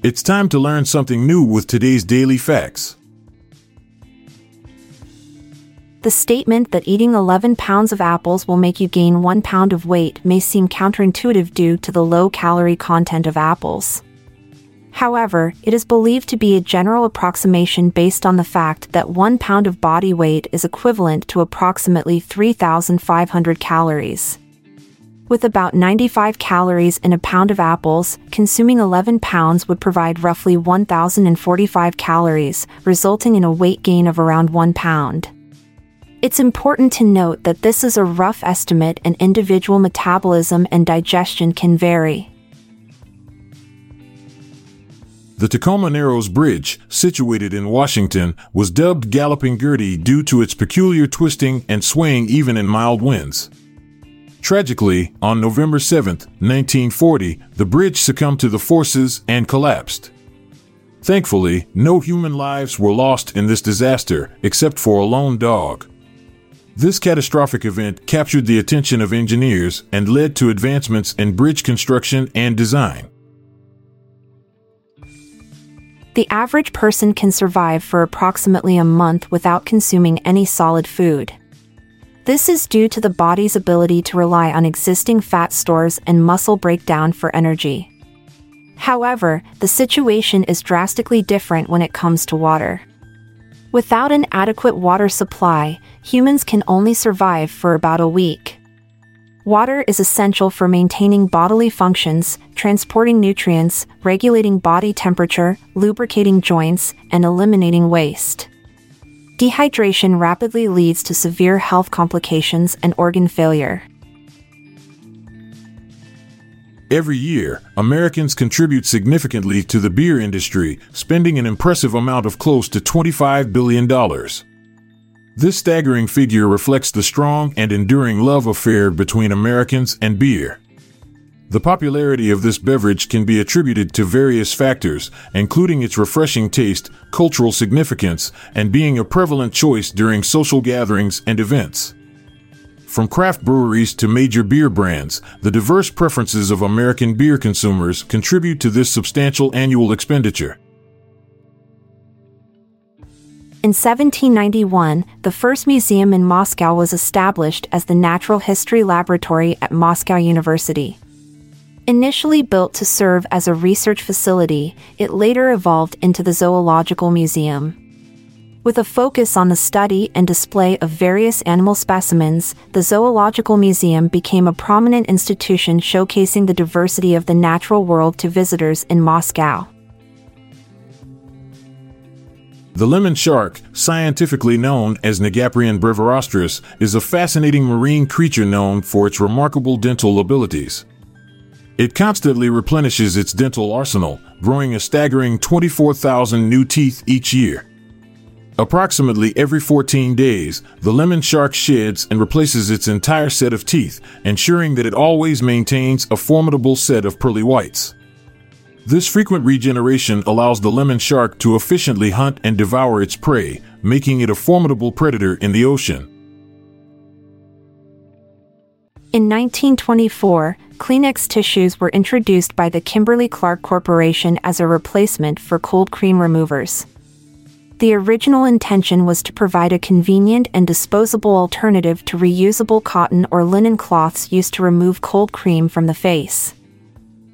It's time to learn something new with today's daily facts. The statement that eating 11 pounds of apples will make you gain 1 pound of weight may seem counterintuitive due to the low calorie content of apples. However, it is believed to be a general approximation based on the fact that 1 pound of body weight is equivalent to approximately 3,500 calories. With about 95 calories in a pound of apples, consuming 11 pounds would provide roughly 1,045 calories, resulting in a weight gain of around 1 pound. It's important to note that this is a rough estimate and individual metabolism and digestion can vary. The Tacoma Narrows Bridge, situated in Washington, was dubbed Galloping Gertie due to its peculiar twisting and swaying even in mild winds. Tragically, on November 7, 1940, the bridge succumbed to the forces and collapsed. Thankfully, no human lives were lost in this disaster, except for a lone dog. This catastrophic event captured the attention of engineers and led to advancements in bridge construction and design. The average person can survive for approximately a month without consuming any solid food. This is due to the body's ability to rely on existing fat stores and muscle breakdown for energy. However, the situation is drastically different when it comes to water. Without an adequate water supply, humans can only survive for about a week. Water is essential for maintaining bodily functions, transporting nutrients, regulating body temperature, lubricating joints, and eliminating waste. Dehydration rapidly leads to severe health complications and organ failure. Every year, Americans contribute significantly to the beer industry, spending an impressive amount of close to $25 billion. This staggering figure reflects the strong and enduring love affair between Americans and beer. The popularity of this beverage can be attributed to various factors, including its refreshing taste, cultural significance, and being a prevalent choice during social gatherings and events. From craft breweries to major beer brands, the diverse preferences of American beer consumers contribute to this substantial annual expenditure. In 1791, the first museum in Moscow was established as the Natural History Laboratory at Moscow University. Initially built to serve as a research facility, it later evolved into the Zoological Museum. With a focus on the study and display of various animal specimens, the Zoological Museum became a prominent institution showcasing the diversity of the natural world to visitors in Moscow. The lemon shark, scientifically known as Negaprion brevirostris, is a fascinating marine creature known for its remarkable dental abilities. It constantly replenishes its dental arsenal, growing a staggering 24,000 new teeth each year. Approximately every 14 days, the lemon shark sheds and replaces its entire set of teeth, ensuring that it always maintains a formidable set of pearly whites. This frequent regeneration allows the lemon shark to efficiently hunt and devour its prey, making it a formidable predator in the ocean. In 1924, Kleenex tissues were introduced by the Kimberly Clark Corporation as a replacement for cold cream removers. The original intention was to provide a convenient and disposable alternative to reusable cotton or linen cloths used to remove cold cream from the face.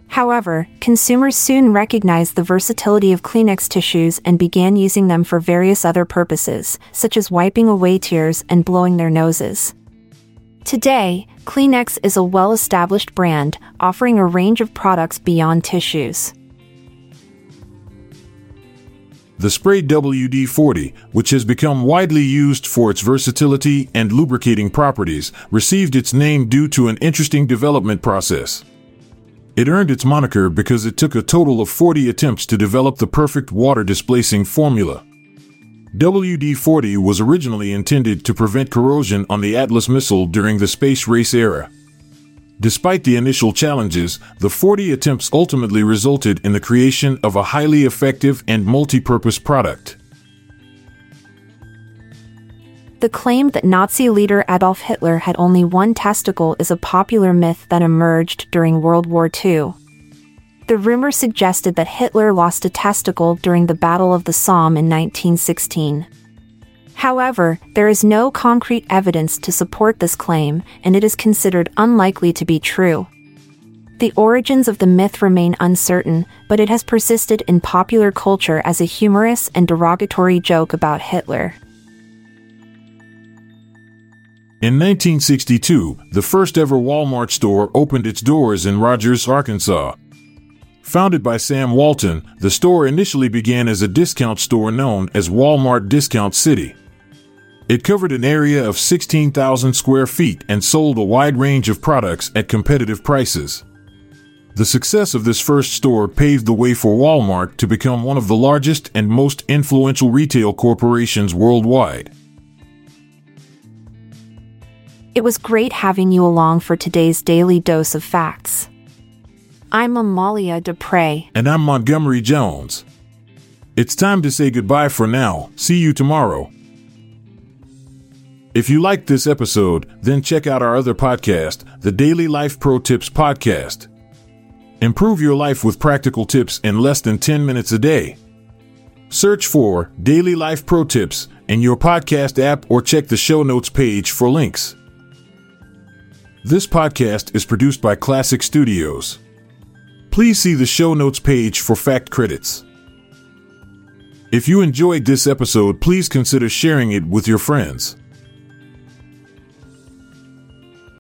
However, consumers soon recognized the versatility of Kleenex tissues and began using them for various other purposes, such as wiping away tears and blowing their noses. Today, Kleenex is a well established brand, offering a range of products beyond tissues. The spray WD 40, which has become widely used for its versatility and lubricating properties, received its name due to an interesting development process. It earned its moniker because it took a total of 40 attempts to develop the perfect water displacing formula. WD 40 was originally intended to prevent corrosion on the Atlas missile during the space race era. Despite the initial challenges, the 40 attempts ultimately resulted in the creation of a highly effective and multi purpose product. The claim that Nazi leader Adolf Hitler had only one testicle is a popular myth that emerged during World War II. The rumor suggested that Hitler lost a testicle during the Battle of the Somme in 1916. However, there is no concrete evidence to support this claim, and it is considered unlikely to be true. The origins of the myth remain uncertain, but it has persisted in popular culture as a humorous and derogatory joke about Hitler. In 1962, the first ever Walmart store opened its doors in Rogers, Arkansas. Founded by Sam Walton, the store initially began as a discount store known as Walmart Discount City. It covered an area of 16,000 square feet and sold a wide range of products at competitive prices. The success of this first store paved the way for Walmart to become one of the largest and most influential retail corporations worldwide. It was great having you along for today's daily dose of facts. I'm Amalia Dupre. And I'm Montgomery Jones. It's time to say goodbye for now. See you tomorrow. If you liked this episode, then check out our other podcast, the Daily Life Pro Tips Podcast. Improve your life with practical tips in less than 10 minutes a day. Search for Daily Life Pro Tips in your podcast app or check the show notes page for links. This podcast is produced by Klassic Studios. Please see the show notes page for fact credits. If you enjoyed this episode, please consider sharing it with your friends.